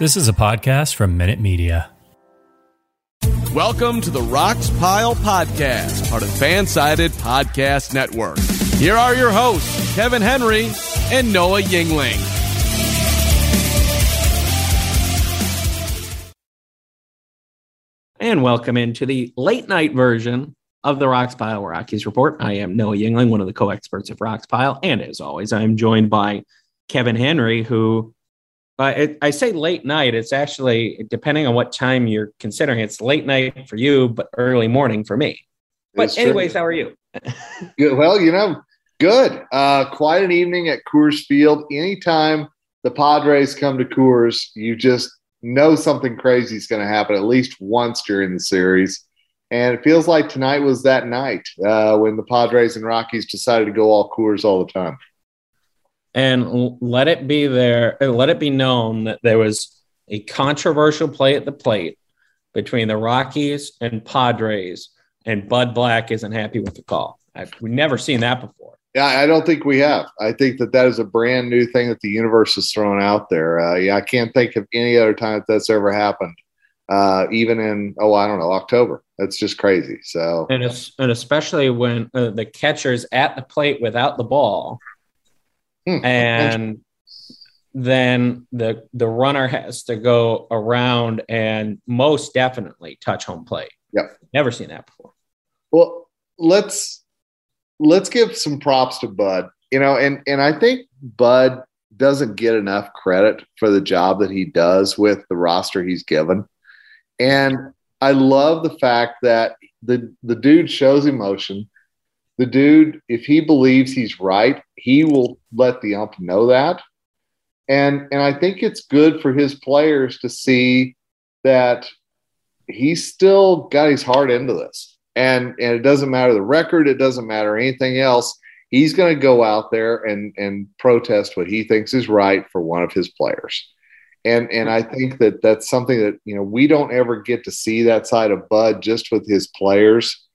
This is a podcast from Minute Media. Welcome to the Rox Pile Podcast, part of Fansided Podcast Network. Here are your hosts, Kevin Henry and Noah Yingling. And welcome into the late night version of the Rox Pile Rockies Report. I am Noah Yingling, one of the co experts of Rox Pile. And as always, I am joined by Kevin Henry, who uh, it, I say late night. It's actually, depending on what time you're considering, it's late night for you, but early morning for me. But, That's true. anyways, how are you? Good. Well, you know, good. Uh, quite an evening at Coors Field. Anytime the Padres come to Coors, you just know something crazy is going to happen at least once during the series. And it feels like tonight was that night uh, when the Padres and Rockies decided to go all Coors all the time. And let it be there uh, let it be known that there was a controversial play at the plate between the Rockies and Padres and Bud Black isn't happy with the call. I've we've never seen that before. Yeah, I don't think we have. I think that that is a brand new thing that the universe has thrown out there. Uh, yeah, I can't think of any other time that that's ever happened. Uh, even in oh, I don't know, October. That's just crazy. So And it's, and especially when uh, the catcher's at the plate without the ball Hmm. and then the the runner has to go around and most definitely touch home plate. Yep. Never seen that before. Well, let's let's give some props to Bud. You know, and and I think Bud doesn't get enough credit for the job that he does with the roster he's given. And I love the fact that the the dude shows emotion. The dude, if he believes he's right, he will let the ump know that. And and I think it's good for his players to see that he's still got his heart into this. And and it doesn't matter the record, it doesn't matter anything else. He's going to go out there and and protest what he thinks is right for one of his players. And and I think that that's something that you know we don't ever get to see that side of Bud just with his players.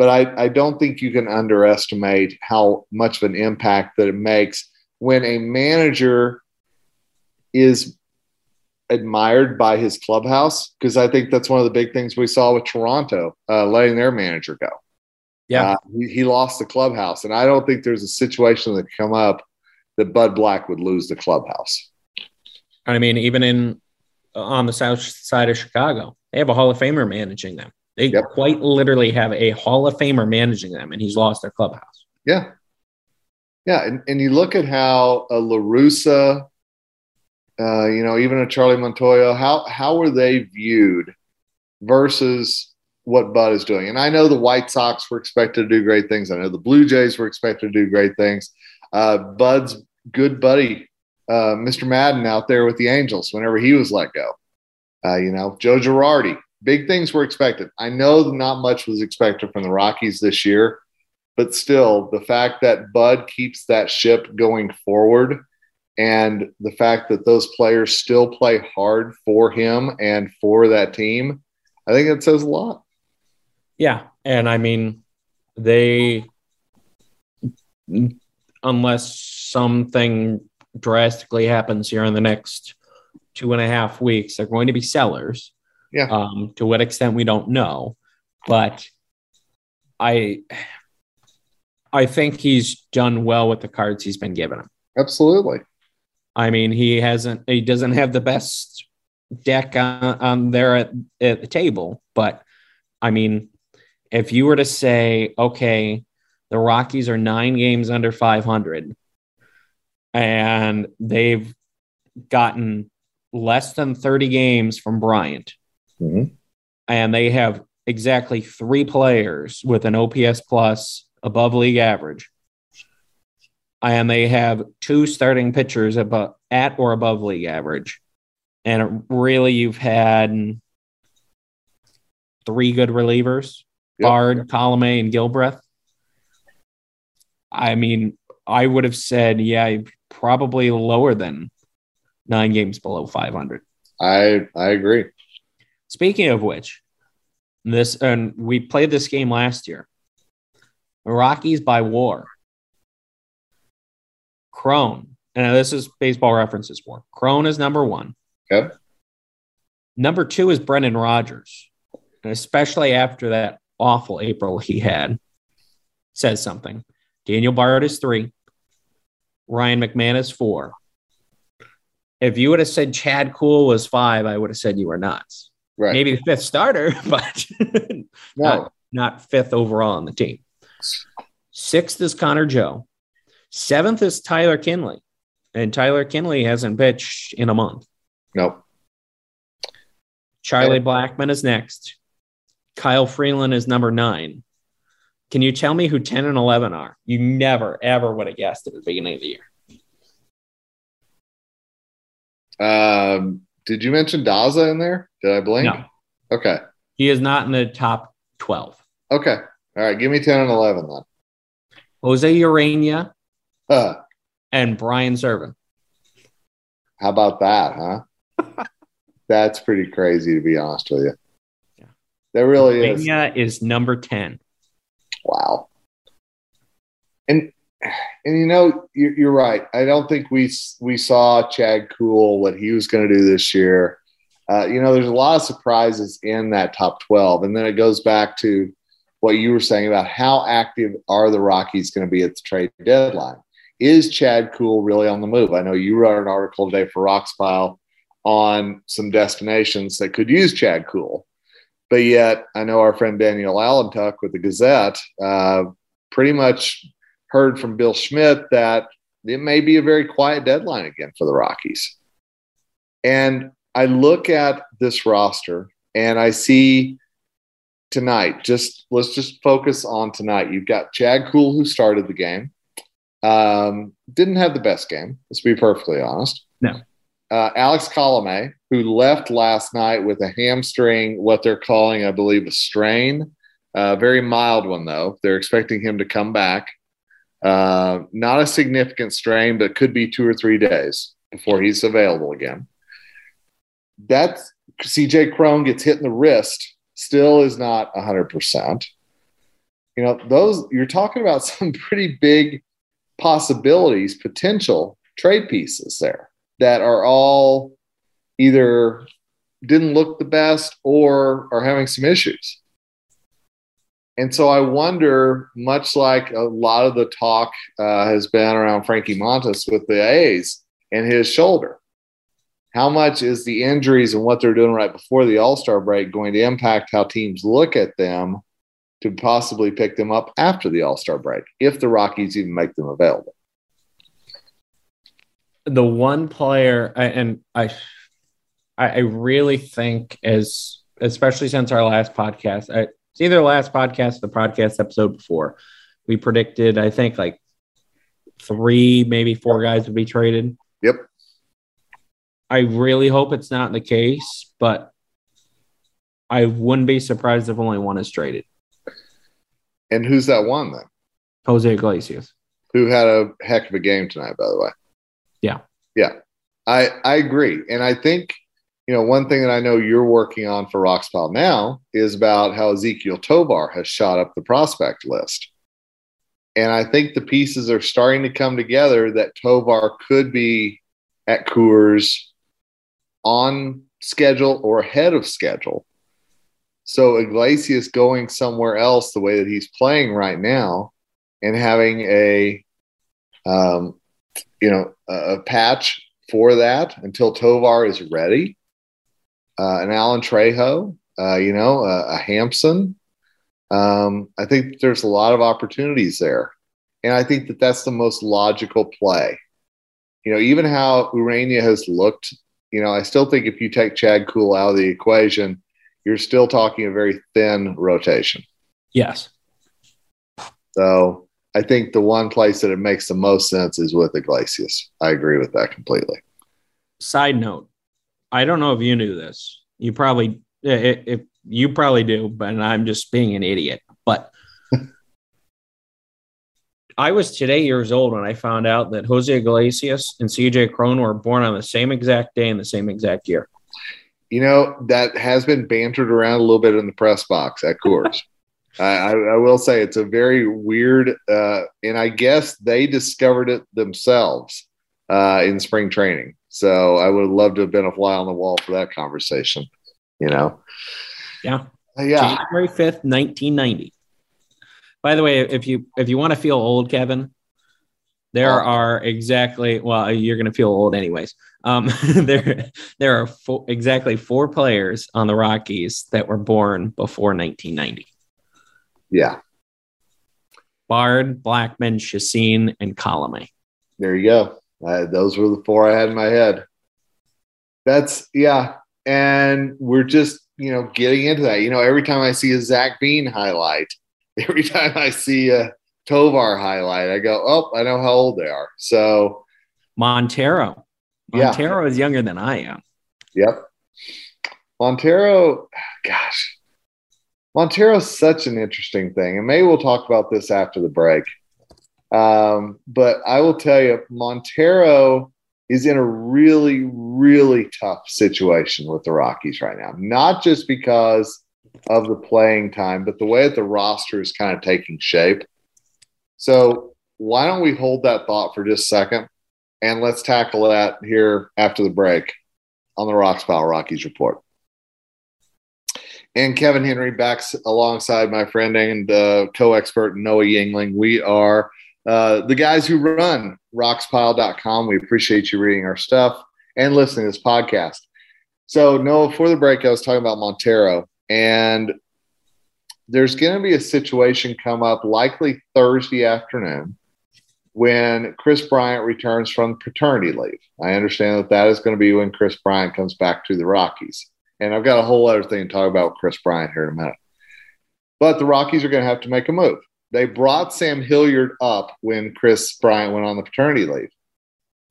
But I, I don't think you can underestimate how much of an impact that it makes when a manager is admired by his clubhouse because I think that's one of the big things we saw with Toronto uh, letting their manager go. Yeah. Uh, he, he lost the clubhouse, and I don't think there's a situation that come up that Bud Black would lose the clubhouse. I mean, even in on the south side of Chicago, they have a Hall of Famer managing them. They Yep. quite literally have a Hall of Famer managing them, and he's lost their clubhouse. Yeah, yeah, and, and you look at how a La Russa, uh, you know, even a Charlie Montoyo, how how were they viewed versus what Bud is doing? And I know the White Sox were expected to do great things. I know the Blue Jays were expected to do great things. Uh, Bud's good buddy, uh, Mr. Maddon, out there with the Angels whenever he was let go. Uh, you know, Joe Girardi, big things were expected. I know not much was expected from the Rockies this year, but still, the fact that Bud keeps that ship going forward and the fact that those players still play hard for him and for that team, I think it says a lot. Yeah, and I mean, they unless something drastically happens here in the next two and a half weeks, they're going to be sellers. Yeah. Um, to what extent we don't know, but I I think he's done well with the cards he's been given him. Absolutely. I mean, he hasn't he doesn't have the best deck on, on there at, at the table, but I mean, if you were to say, okay, the Rockies are nine games under 500 and they've gotten less than 30 games from Bryant, Mhm. and they have exactly three players with an OPS plus above league average. And they have two starting pitchers above, at or above league average. And really, you've had three good relievers Yep. Bard, Colome, and Gilbreath. I mean, I would have said, yeah, probably lower than nine games below 500. I I agree. Speaking of which, this and we played this game last year. Rockies by war. Cron, and this is baseball references for Cron is number one. Okay. Number two is Brendan Rodgers, and especially after that awful April he had, says something. Daniel Bard is three. Ryan McMahon is four. If you would have said Chad Kuhl was five, I would have said you were nuts. Right. Maybe the fifth starter, but no. not, not fifth overall on the team. Sixth is Connor Joe. Seventh is Tyler Kinley. And Tyler Kinley hasn't pitched in a month. Nope. Charlie Blackmon is next. Kyle Freeland is number nine. Can you tell me who 10 and 11 are? You never, ever would have guessed at the beginning of the year. Um, did you mention Daza in there? Did I blink? No, Okay. he is not in the top 12. Okay. All right. Give me 10 and 11 then. Jose Ureña Huh. and Brian Serven. How about that, huh? That's pretty crazy to be honest with you. Yeah. That really is. Ureña is number 10. Wow. And and you know you're, you're right. I don't think we we saw Chad Kuhl what he was going to do this year. Uh, you know, there's a lot of surprises in that top 12, and then it goes back to what you were saying about how active are the Rockies going to be at the trade deadline. Is Chad Kuhl really on the move? I know you wrote an article today for Roxpile on some destinations that could use Chad Kuhl. But yet, I know our friend Danielle Allentuck with the Gazette uh, pretty much heard from Bill Schmidt that it may be a very quiet deadline again for the Rockies. And I look at this roster and I see tonight, just let's just focus on tonight. You've got Chad Kuhl, who started the game. Um, didn't have the best game, let's be perfectly honest. No. Uh, Alex Colome, who left last night with a hamstring, what they're calling, I believe, a strain. Uh, very mild one, though. They're expecting him to come back. Uh, not a significant strain, but could be two or three days before he's available again. That's CJ Cron gets hit in the wrist, still is not 100%. You know, those you're talking about some pretty big possibilities, potential trade pieces there that are all either didn't look the best or are having some issues. And so I wonder, much like a lot of the talk uh, has been around Frankie Montas with the A's and his shoulder, how much is the injuries and what they're doing right before the All Star break going to impact how teams look at them to possibly pick them up after the All Star break, if the Rockies even make them available? the one player and I, I I really think as especially since our last podcast, it's either the last podcast or the podcast episode before, we predicted I think like three, maybe four guys would be traded. Yep. I really hope it's not the case, but I wouldn't be surprised if only one is traded. And who's that one then? Jose Iglesias. Who had a heck of a game tonight, by the way. Yeah. Yeah. I I agree. And I think, you know, one thing that I know you're working on for Roxpile now is about how Ezequiel Tovar has shot up the prospect list. And I think the pieces are starting to come together that Tovar could be at Coors on schedule or ahead of schedule. So Iglesias going somewhere else the way that he's playing right now and having a um, you know a, a patch for that until Tovar is ready. Uh, an Alan Trejo, uh, you know, a, a Hampson. Um, I think there's a lot of opportunities there, and I think that that's the most logical play. You know, even how Ureña has looked, you know, I still think if you take Chad Kuhl out of the equation, you're still talking a very thin rotation. Yes. So I think the one place that it makes the most sense is with Iglesias. I agree with that completely. Side note, I don't know if you knew this. You probably, if you probably do, but I'm just being an idiot. But I was today years old when I found out that Jose Iglesias and CJ Cron were born on the same exact day in the same exact year. You know, that has been bantered around a little bit in the press box at Coors. I, I, will say it's a very weird, uh, and I guess they discovered it themselves uh, in spring training. So I would love to have been a fly on the wall for that conversation. You know, yeah, uh, yeah. January fifth, nineteen ninety. By the way, if you if you want to feel old, Kevin, there oh. are exactly well, you're going to feel old anyways. Um, there there are four, exactly four players on the Rockies that were born before 1990. Yeah. Bard, Blackmon, Chacin, and Colome. There you go. Uh, those were the four I had in my head. That's yeah, and we're just you know getting into that. You know, every time I see a Zac Veen highlight, every time I see a Tovar highlight, I go, oh, I know how old they are. So Montero, Montero yeah. is younger than I am. Yep. Montero, gosh, Montero's such an interesting thing, and maybe we'll talk about this after the break. Um, but I will tell you, Montero is in a really, really tough situation with the Rockies right now. Not just because of the playing time, but the way that the roster is kind of taking shape. So, why don't we hold that thought for just a second and let's tackle that here after the break on the Roxpile Rockies report and Kevin Henry back alongside my friend and uh, co-expert Noah Yingling. We are uh, the guys who run roxpile.com. We appreciate you reading our stuff and listening to this podcast. So Noah, for the break, I was talking about Montero, and there's going to be a situation come up likely Thursday afternoon when Kris Bryant returns from paternity leave. I understand that that is going to be when Kris Bryant comes back to the Rockies. And I've got a whole other thing to talk about with Kris Bryant here in a minute. But the Rockies are going to have to make a move. They brought Sam Hilliard up when Kris Bryant went on the paternity leave.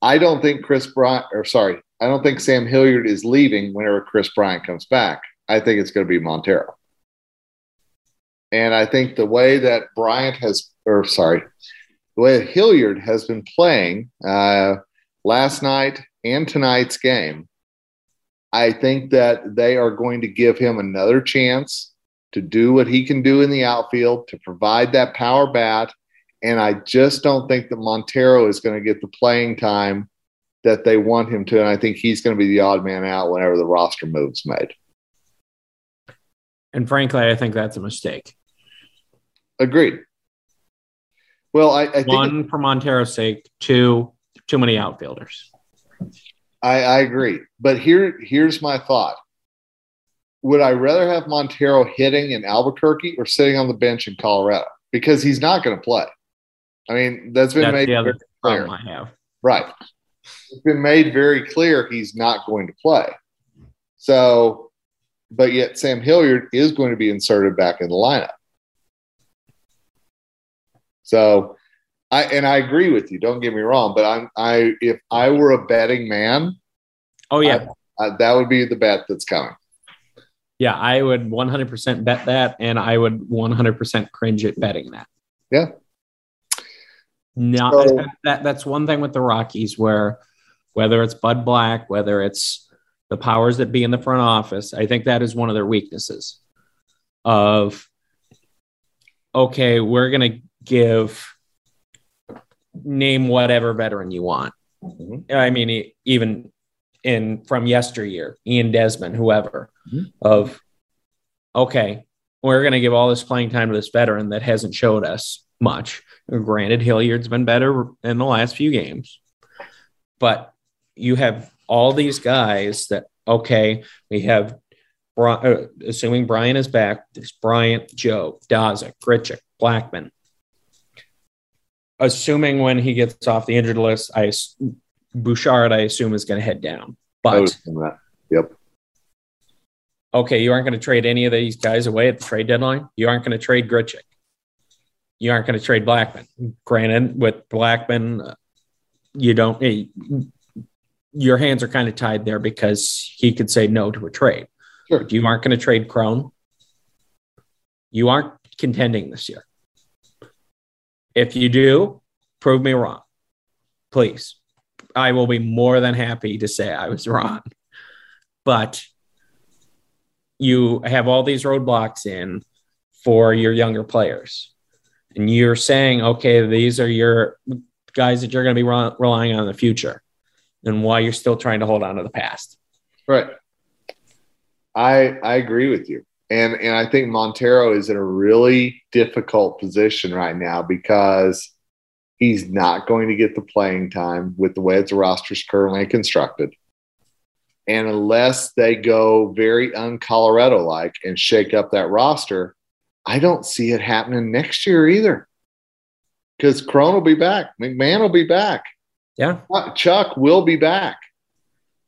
I don't think Kris Bryant, or sorry, I don't think Sam Hilliard is leaving whenever Kris Bryant comes back. I think it's going to be Montero. And I think the way that Bryant has, or sorry, the way that Hilliard has been playing uh, last night and tonight's game, I think that they are going to give him another chance to do what he can do in the outfield, to provide that power bat. And I just don't think that Montero is going to get the playing time that they want him to. And I think he's going to be the odd man out whenever the roster moves made. And frankly, I think that's a mistake. Agreed. Well, I, I think one for Montero's sake, two, too many outfielders. I, I agree. But here, here's my thought. Would I rather have Montero hitting in Albuquerque or sitting on the bench in Colorado? Because he's not going to play. I mean, that's been that's made the other clear. I have. Right. It's been made very clear he's not going to play. So, but yet Sam Hilliard is going to be inserted back in the lineup. So I and I agree with you. Don't get me wrong, but I'm I if I were a betting man, oh yeah, I, I, that would be the bet that's coming. Yeah, I would 100% bet that, and I would 100% cringe at betting that. Yeah. No, so, that that's one thing with the Rockies where whether it's Bud Black, whether it's the powers that be in the front office, I think that is one of their weaknesses. Of okay, we're gonna give name whatever veteran you want. Mm-hmm. I mean, even in from yesteryear, Ian Desmond, whoever, mm-hmm. of okay, we're going to give all this playing time to this veteran that hasn't showed us much. Granted, Hilliard's been better in the last few games, but you have all these guys that okay, we have uh, assuming Brian is back. There's Bryant, Joe, Daza, Grichuk, Blackmon. Assuming when he gets off the injured list, I Bouchard, I assume, is going to head down. But yep. Okay, you aren't going to trade any of these guys away at the trade deadline. You aren't going to trade Grichuk. You aren't going to trade Blackmon. Granted, with Blackmon, you don't. Your hands are kind of tied there because he could say no to a trade. Sure. you aren't going to trade Cron. You aren't contending this year. If you do, prove me wrong, please. I will be more than happy to say I was wrong. But you have all these roadblocks in for your younger players. And you're saying, okay, these are your guys that you're going to be re- relying on in the future and why you're still trying to hold on to the past. Right. I I agree with you. And and I think Montero is in a really difficult position right now because He's not going to get the playing time with the way the roster is currently constructed. And unless they go very un-Colorado like and shake up that roster, I don't see it happening next year either. Because Cron will be back, McMahon will be back. Yeah. Chuck will be back.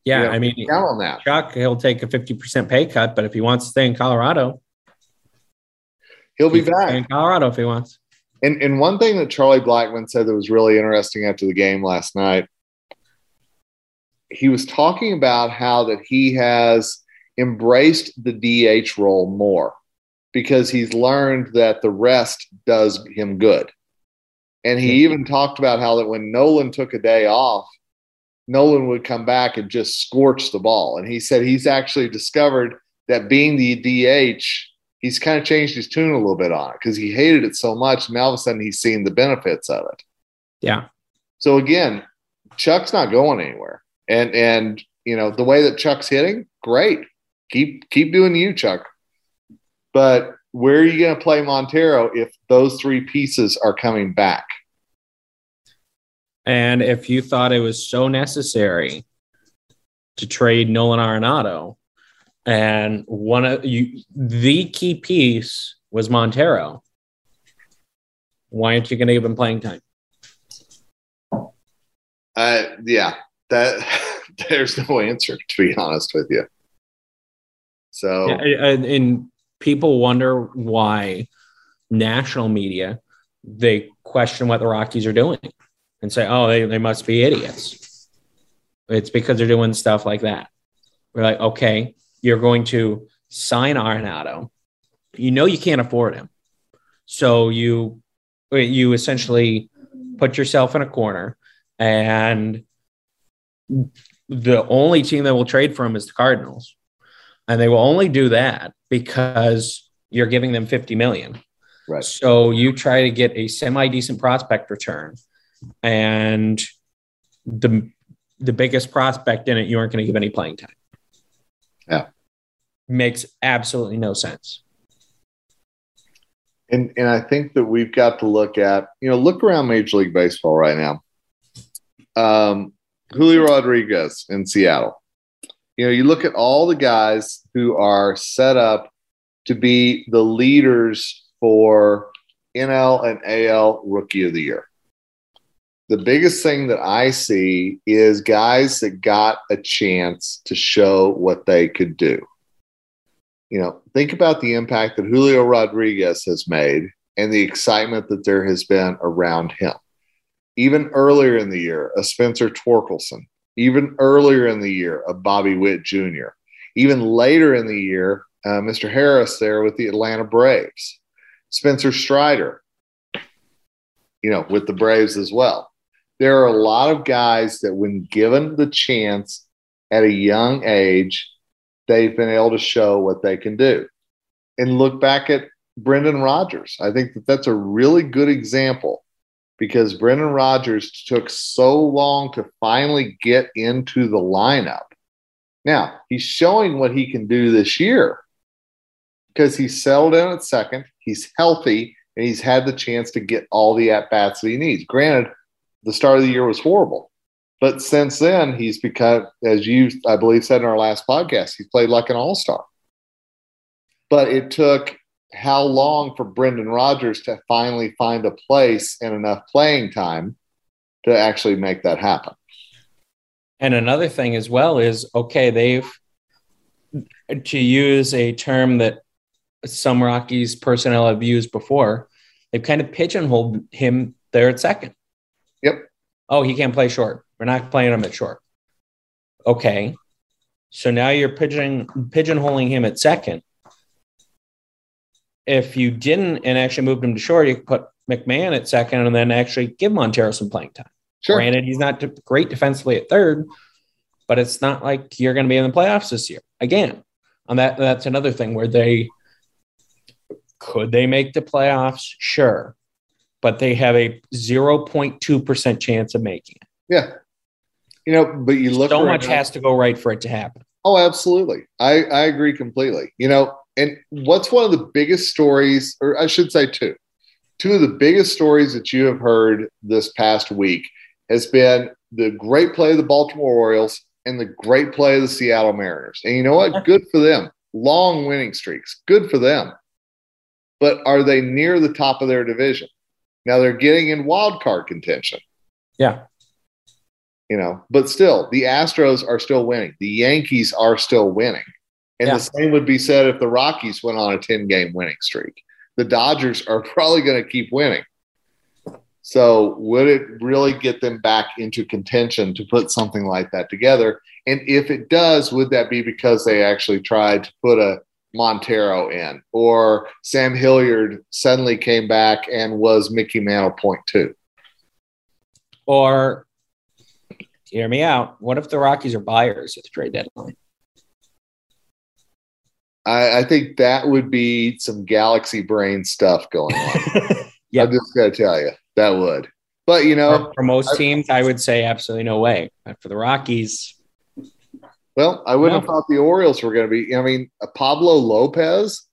Yeah, I mean, count on that. Chuck, he'll take a 50% pay cut, but if he wants to stay in Colorado, he'll be back in Colorado if he wants. And and one thing that Charlie Blackmon said that was really interesting after the game last night, he was talking about how that he has embraced the DH role more because he's learned that the rest does him good. And he even talked about how that when Nolan took a day off, Nolan would come back and just scorch the ball. And he said he's actually discovered that being the DH he's kind of changed his tune a little bit on it because he hated it so much. And all of a sudden he's seeing the benefits of it. Yeah. So again, Chuck's not going anywhere. And and you know, the way that Chuck's hitting, great. Keep keep doing you, Chuck. But where are you going to play Montero if those three pieces are coming back? And if you thought it was so necessary to trade Nolan Arenado, and one of you the key piece was Montero. Why aren't you going to give him playing time? Uh, yeah, that there's no answer to be honest with you. So, yeah, and, and people wonder why national media they question what the Rockies are doing and say, "Oh, they, they must be idiots." It's because they're doing stuff like that. We're like, okay, you're going to sign Arenado. You know you can't afford him. So you you essentially put yourself in a corner and the only team that will trade for him is the Cardinals. And they will only do that because you're giving them 50 million. Right. So you try to get a semi decent prospect return and the the biggest prospect in it you aren't going to give any playing time. Yeah. Makes absolutely no sense. And and I think that we've got to look at, you know, look around Major League Baseball right now. Um, Julio Rodriguez in Seattle. You know, you look at all the guys who are set up to be the leaders for NL and AL Rookie of the Year. The biggest thing that I see is guys that got a chance to show what they could do you know, think about the impact that Julio Rodriguez has made and the excitement that there has been around him. Even earlier in the year, a Spencer Torkelson, even earlier in the year, a Bobby Witt Jr., even later in the year, uh, Mr. Harris there with the Atlanta Braves, Spencer Strider, you know, with the Braves as well. There are a lot of guys that, when given the chance at a young age, they've been able to show what they can do. And look back at Brendan Rodgers. I think that that's a really good example because Brendan Rodgers took so long to finally get into the lineup. Now, he's showing what he can do this year because he's settled in at second, he's healthy, and he's had the chance to get all the at bats that he needs. Granted, the start of the year was horrible, but since then, he's become, as you, I believe, said in our last podcast, he's played like an all star. But it took how long for Brendan Rodgers to finally find a place and enough playing time to actually make that happen. And another thing as well is okay, they've to use a term that some Rockies personnel have used before, they've kind of pigeonholed him there at second. Yep. Oh, he can't play short. We're not playing him at short. Okay. So now you're pigeon pigeonholing him at second if you didn't and actually moved him to short, you could put McMahon at second and then actually give Montero some playing time. Sure. Granted, he's not great defensively at third, but it's not like you're going to be in the playoffs this year. Again, And that, that's another thing where they could they make the playoffs? Sure, but they have a 0.2% chance of making it. Yeah. You know, but you look so much has to go right for it to happen. Oh, absolutely. I, I agree completely. You know, and what's one of the biggest stories, or I should say two, two of the biggest stories that you have heard this past week has been the great play of the Baltimore Orioles and the great play of the Seattle Mariners. And you know what? Good for them. Long winning streaks. Good for them. But are they near the top of their division? Now they're getting in wild card contention. Yeah. You know, but still, the Astros are still winning. The Yankees are still winning. And yeah. the same would be said if the Rockies went on a 10 game winning streak. The Dodgers are probably going to keep winning. So, would it really get them back into contention to put something like that together? And if it does, would that be because they actually tried to put a Montero in, or Sam Hilliard suddenly came back and was Mickey Mantle point two? Or, hear me out. What if the Rockies are buyers at the trade deadline? I, I think that would be some galaxy brain stuff going on. yeah, I'm just gonna tell you that would. But you know, for, for most I, teams, I would say absolutely no way. But for the Rockies, well, I wouldn't no. have thought the Orioles were going to be. I mean, Pablo Lopez,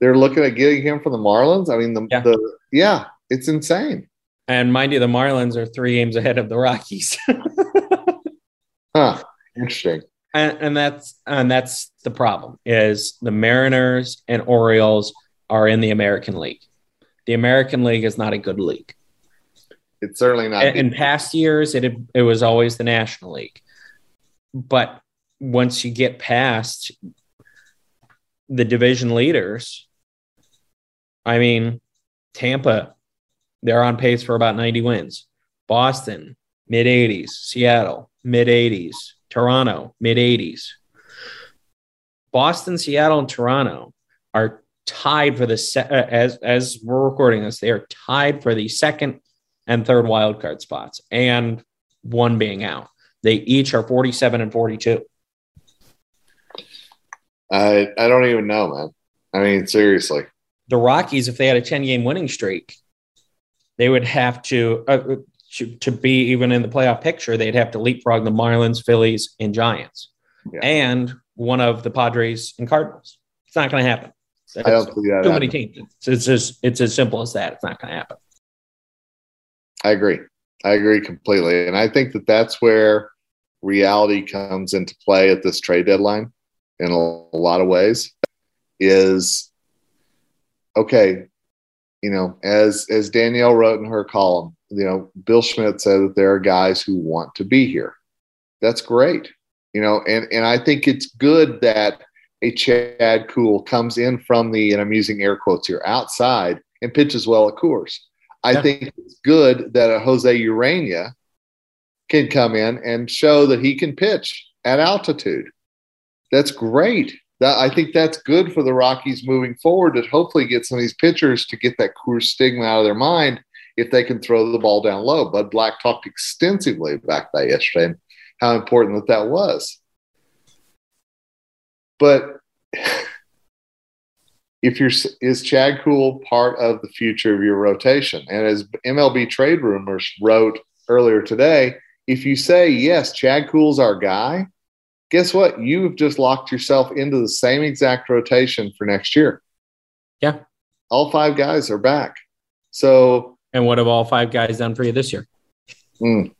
they're looking at getting him from the Marlins. I mean, the yeah, the, yeah it's insane. And mind you, the Marlins are three games ahead of the Rockies. huh. Interesting and, and that's and that's the problem is the Mariners and Orioles are in the American League. The American League is not a good league. It's certainly not. In, in past years, it it was always the National League, but once you get past the division leaders, I mean, Tampa, they're on pace for about 90 wins. Boston, mid 80s. Seattle, mid 80s. Toronto, mid 80s. Boston, Seattle, and Toronto are tied for the se- uh, as as we're recording this. They are tied for the second and third wild card spots, and one being out. They each are 47 and 42. I I don't even know, man. I mean, seriously. The Rockies, if they had a 10 game winning streak, they would have to. Uh, to, to be even in the playoff picture, they'd have to leapfrog the Marlins, Phillies, and Giants, yeah. and one of the Padres and Cardinals. It's not going to happen. I don't. Too many teams. It's, it's just it's as simple as that. It's not going to happen. I agree. I agree completely, and I think that that's where reality comes into play at this trade deadline in a, a lot of ways. Is okay, you know, as as Danielle wrote in her column, you know, Bill Schmidt said that there are guys who want to be here. That's great. You know, and and I think it's good that a Chad Kuhl comes in from the, and I'm using air quotes here, outside and pitches well at Coors. I yeah. think it's good that a Jose Ureña can come in and show that he can pitch at altitude. That's great. That, I think that's good for the Rockies moving forward to hopefully get some of these pitchers to get that Coors stigma out of their mind if they can throw the ball down low. Bud Black talked extensively back that yesterday and how important that that was. but if you're is Chad Kuhl part of the future of your rotation? And as MLB trade rumors wrote earlier today, if you say yes, Chad Kuhl's our guy, guess what? You've just locked yourself into the same exact rotation for next year. Yeah. All five guys are back. So And what have all five guys done for you this year? mm,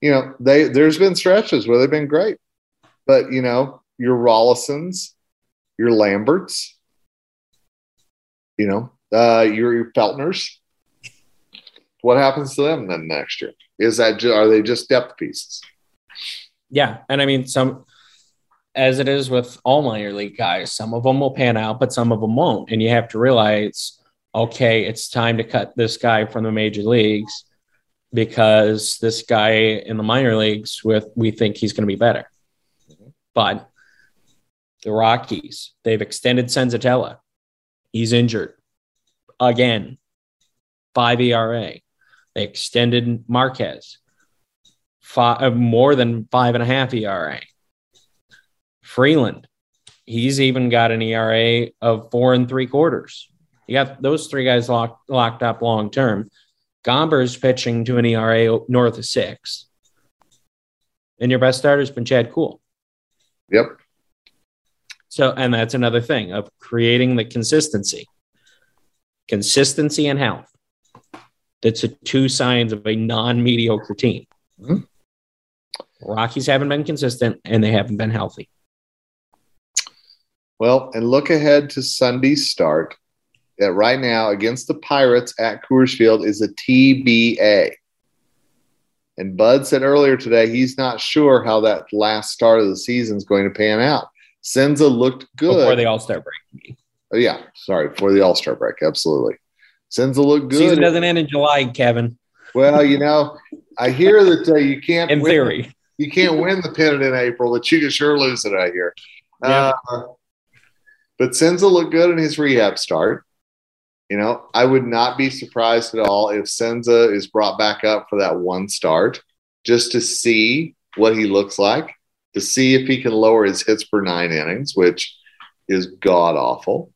you know, they there's been stretches where they've been great. But you know, your Rolisons, your Lamberts, you know, uh, your, your Feltners. What happens to them then next year? Is that are they just depth pieces? Yeah, and I mean some as it is with all minor league guys, some of them will pan out, but some of them won't. And you have to realize, okay, it's time to cut this guy from the major leagues because this guy in the minor leagues with we think he's going to be better. Mm-hmm. But the Rockies, they've extended Senzatela, He's injured again. Five ERA. They extended Marquez five, more than five and a half ERA. Freeland, he's even got an ERA of four and three quarters. You got those three guys locked locked up long term. Gomber's pitching to an ERA north of six. And your best starter's been Chad Kuhl. Yep. So, and that's another thing of creating the consistency, consistency and health. That's the two signs of a non mediocre team. Mhm. Rockies haven't been consistent and they haven't been healthy. Well, and look ahead to Sunday's start. That right now against the Pirates at Coors Field is a TBA. And Bud said earlier today he's not sure how that last start of the season is going to pan out. Senza looked good. Before the All Star break. Oh, yeah, sorry, before the All Star break. Absolutely. Senza looked good. Season doesn't end in July, Kevin. Well, you know, I hear that uh, you can't In win- theory. You can't win the pennant in April, but you can sure lose it. I hear. Yeah. Uh, but Senza looked good in his rehab start. You know, I would not be surprised at all if Senza is brought back up for that one start just to see what he looks like, to see if he can lower his hits per nine innings, which is god awful.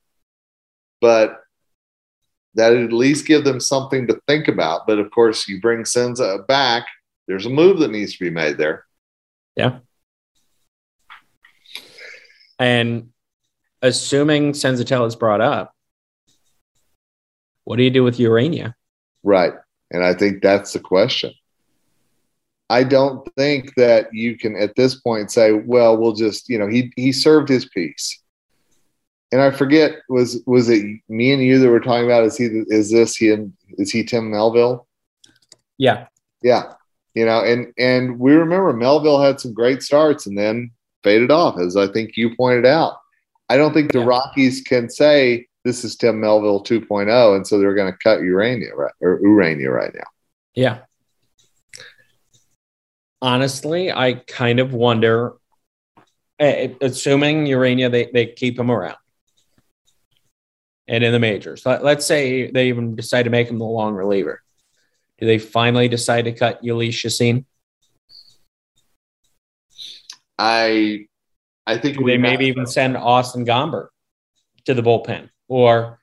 But that at least give them something to think about. But of course, you bring Senza back, there's a move that needs to be made there. Yeah. And assuming Senzatel is brought up, what do you do with Ureña? Right. And I think that's the question. I don't think that you can at this point say, well, we'll just, you know, he he served his piece. And I forget, was was it me and you that were talking about is he is this he and is he Tim Melville? Yeah. Yeah. You know, and and we remember Melville had some great starts and then faded off, as I think you pointed out. I don't think the Yeah. Rockies can say this is Tim Melville 2.0, and so they're going to cut Ureña right or Ureña right now. Yeah. Honestly, I kind of wonder, assuming Ureña, they, they keep him around. And in the majors, let's say they even decide to make him the long reliever. Do they finally decide to cut Jhoulys Chacin? I I think Do we they maybe even send Austin Gomber to the bullpen? Or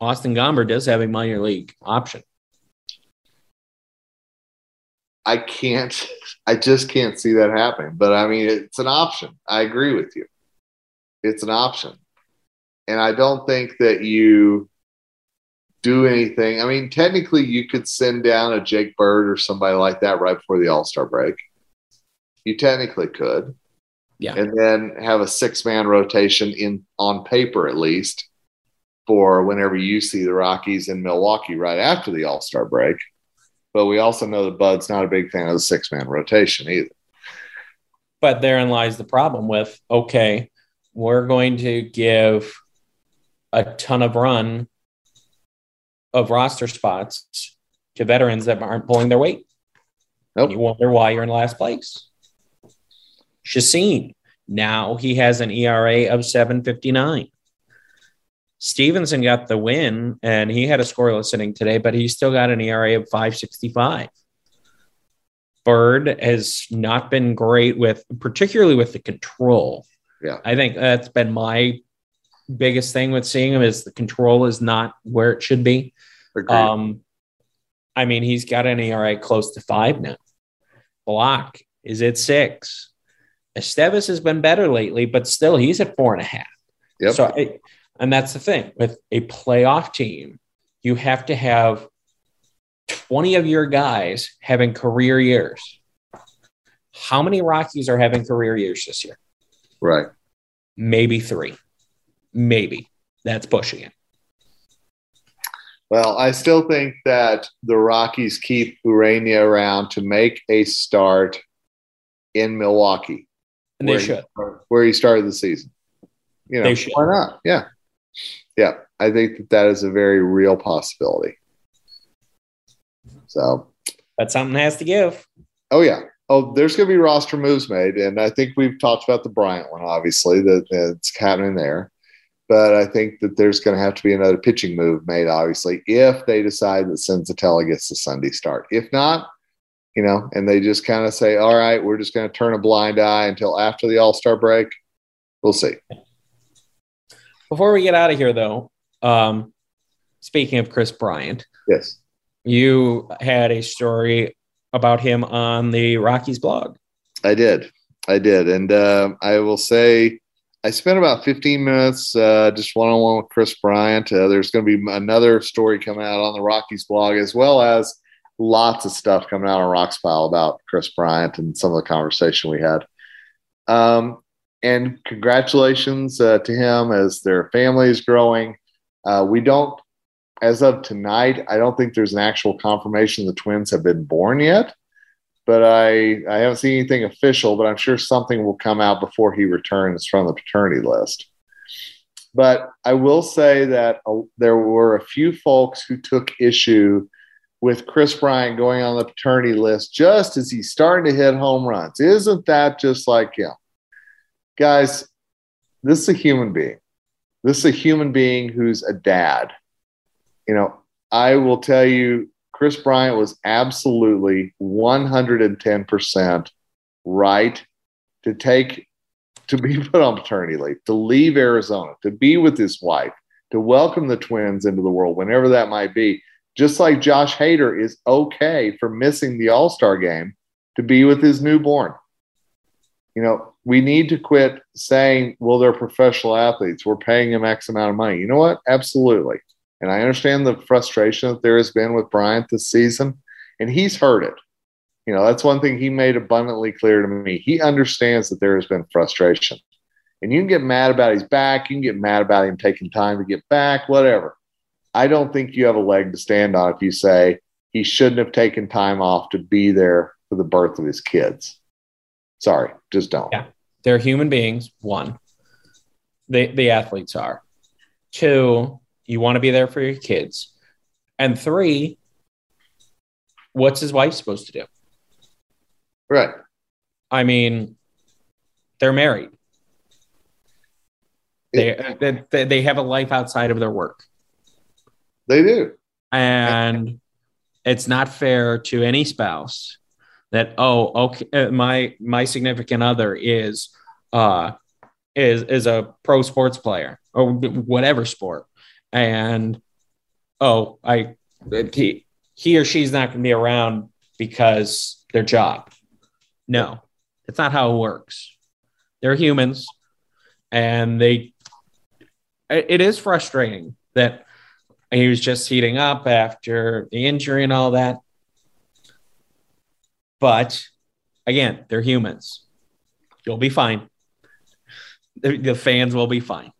Austin Gomber does have a minor league option. I can't I just can't see that happening. But I mean it's an option. I agree with you. It's an option. And I don't think that you do anything. I mean, technically you could send down a Jake Bird or somebody like that right before the All-Star break. You technically could. Yeah. And then have a six-man rotation in on paper at least for whenever you see the Rockies in Milwaukee right after the All-Star break. But we also know that Bud's not a big fan of the six-man rotation either. But therein lies the problem with okay, we're going to give a ton of run of roster spots to veterans that aren't pulling their weight. Nope. You wonder why you're in last place. Chacin, now he has an ERA of 759. Stevenson got the win and he had a scoreless inning today, but he still got an ERA of 565. Bird has not been great with, particularly with the control. Yeah. I think that's been my biggest thing with seeing him is the control is not where it should be. Agreed. Um, I mean, he's got an ERA close to five now. Block is at six. Estévez has been better lately, but still he's at four and a half. Yep. So, I, and that's the thing with a playoff team, you have to have 20 of your guys having career years. How many Rockies are having career years this year? right. Maybe three. Maybe. That's pushing it. Well, I still think that the Rockies keep Ureña around to make a start in Milwaukee. And they where should. He, where he started the season. You know, They should. why not? Yeah. Yeah. I think that that is a very real possibility. So, But something has to give. oh, yeah. Oh, there's going to be roster moves made. And I think we've talked about the Bryant one, obviously, that it's happening there. But I think that there's going to have to be another pitching move made, obviously, if they decide that Senzatela gets the Sunday start. If not, you know, and they just kind of say, all right, we're just going to turn a blind eye until after the All Star break, we'll see. Before we get out of here, though, um, speaking of Kris Bryant, Yes. you had a story about him on the Rockies blog. I did. I did. And uh, I will say, I spent about 15 minutes uh, just one on one with Kris Bryant. Uh, there's going to be another story coming out on the Rockies blog, as well as lots of stuff coming out on Rox Pile about Kris Bryant and some of the conversation we had. Um, and congratulations uh, to him as their family is growing. Uh, we don't, as of tonight, I don't think there's an actual confirmation the twins have been born yet but I I haven't seen anything official, but I'm sure something will come out before he returns from the paternity list. But I will say that uh, there were a few folks who took issue with Kris Bryant going on the paternity list just as he's starting to hit home runs. Isn't that just like him? Guys, this is a human being. This is a human being who's a dad. You know, I will tell you Kris Bryant was absolutely 110% right to take to be put on paternity leave, to leave Arizona, to be with his wife, to welcome the twins into the world, whenever that might be. Just like Josh Hader is okay for missing the All Star game to be with his newborn. You know, we need to quit saying, well, they're professional athletes. We're paying them X amount of money. You know what? Absolutely. And I understand the frustration that there has been with Bryant this season, and he's heard it. You know, that's one thing he made abundantly clear to me. He understands that there has been frustration. And you can get mad about his back, you can get mad about him taking time to get back, whatever. I don't think you have a leg to stand on if you say he shouldn't have taken time off to be there for the birth of his kids. Sorry, just don't. Yeah. They're human beings, one. They, the athletes are. Two, you want to be there for your kids. And three, what's his wife supposed to do? Right. I mean, they're married. They, they, they have a life outside of their work. They do. And it's not fair to any spouse that, oh, okay, uh, my my significant other is uh is is a pro sports player or whatever sport. And oh, I he, he or she's not going to be around because their job. No, it's not how it works. They're humans, and they. It is frustrating that he was just heating up after the injury and all that. But again, they're humans. You'll be fine. The, the fans will be fine.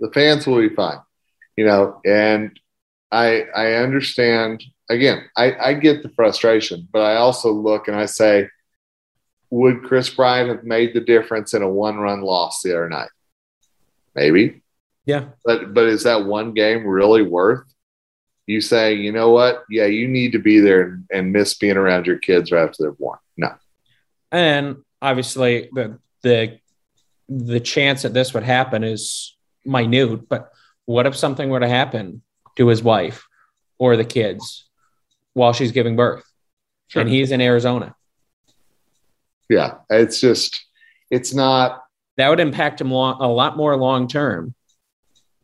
The fans will be fine. You know, and I I understand again, I, I get the frustration, but I also look and I say, would Kris Bryant have made the difference in a one run loss the other night? Maybe. Yeah. But but is that one game really worth you saying, you know what? Yeah, you need to be there and miss being around your kids right after they're born. No. And obviously the the the chance that this would happen is minute, but what if something were to happen to his wife or the kids while she's giving birth? Sure. And he's in Arizona. Yeah, it's just it's not that would impact him long, a lot more long term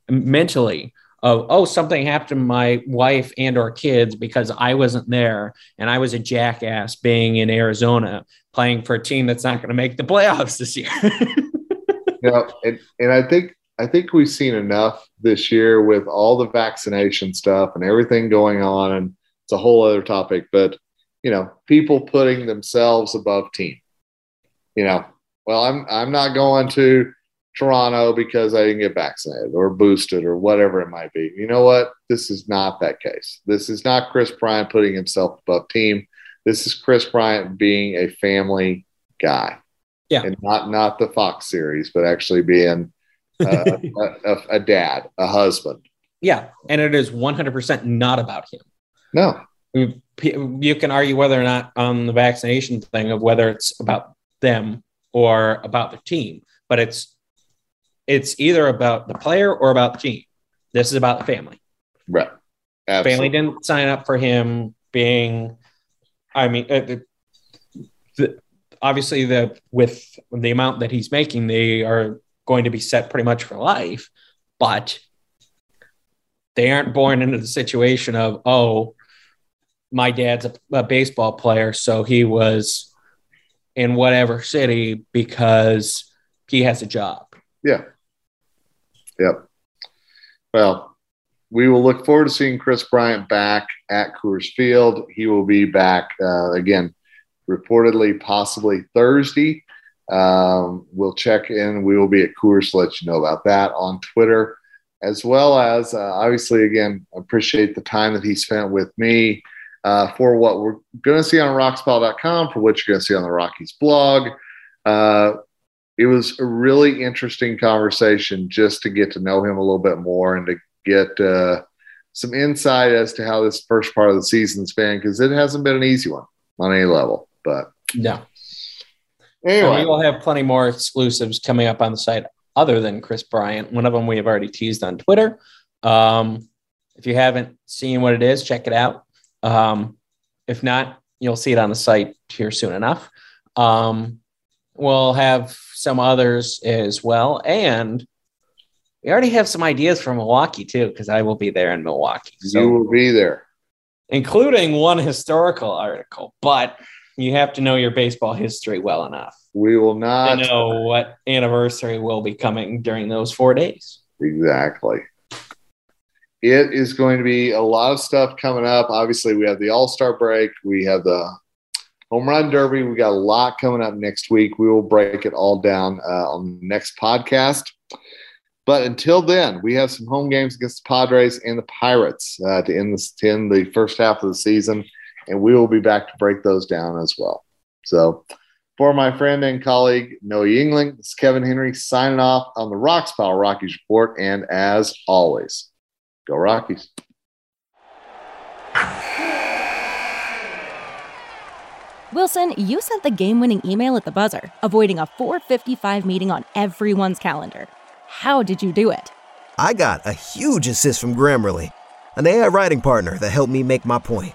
mentally of oh something happened to my wife and or kids because i wasn't there and i was a jackass being in arizona playing for a team that's not going to make the playoffs this year yeah and, and i think i think we've seen enough this year with all the vaccination stuff and everything going on and it's a whole other topic but you know people putting themselves above team you know well i'm i'm not going to Toronto because I didn't get vaccinated or boosted or whatever it might be. You know what? This is not that case. This is not Kris Bryant putting himself above team. This is Kris Bryant being a family guy. Yeah. And not not the Fox series, but actually being uh, a, a, a dad, a husband. Yeah. And it is 100% not about him. No. You can argue whether or not on the vaccination thing of whether it's about them or about the team, but it's it's either about the player or about the team. This is about the family. Right. Absolutely. Family didn't sign up for him being, I mean, uh, the, the, obviously the with the amount that he's making, they are going to be set pretty much for life, but they aren't born into the situation of, oh, my dad's a, a baseball player, so he was in whatever city because he has a job. Yeah. Yep. Well, we will look forward to seeing Kris Bryant back at Coors Field. He will be back uh, again, reportedly, possibly Thursday. Um, we'll check in. We will be at Coors to let you know about that on Twitter, as well as uh, obviously, again, appreciate the time that he spent with me uh, for what we're going to see on roxpile.com, for what you're going to see on the Rockies blog. Uh, it was a really interesting conversation just to get to know him a little bit more and to get uh, some insight as to how this first part of the season's been because it hasn't been an easy one on any level. But no. Anyway, we will have plenty more exclusives coming up on the site other than Kris Bryant. One of them we have already teased on Twitter. Um, if you haven't seen what it is, check it out. Um, if not, you'll see it on the site here soon enough. Um, we'll have some others as well. And we already have some ideas for Milwaukee too, because I will be there in Milwaukee. So, you will be there, including one historical article. But you have to know your baseball history well enough. We will not know what anniversary will be coming during those four days. Exactly. It is going to be a lot of stuff coming up. Obviously, we have the All Star break. We have the Home Run Derby. We got a lot coming up next week. We will break it all down uh, on the next podcast. But until then, we have some home games against the Padres and the Pirates uh, to end, this, to end the first half of the season, and we will be back to break those down as well. So, for my friend and colleague Noah Yingling, this is Kevin Henry signing off on the Rox Pile Rockies Report. And as always, go Rockies. Wilson, you sent the game winning email at the buzzer, avoiding a 455 meeting on everyone's calendar. How did you do it? I got a huge assist from Grammarly, an AI writing partner that helped me make my point.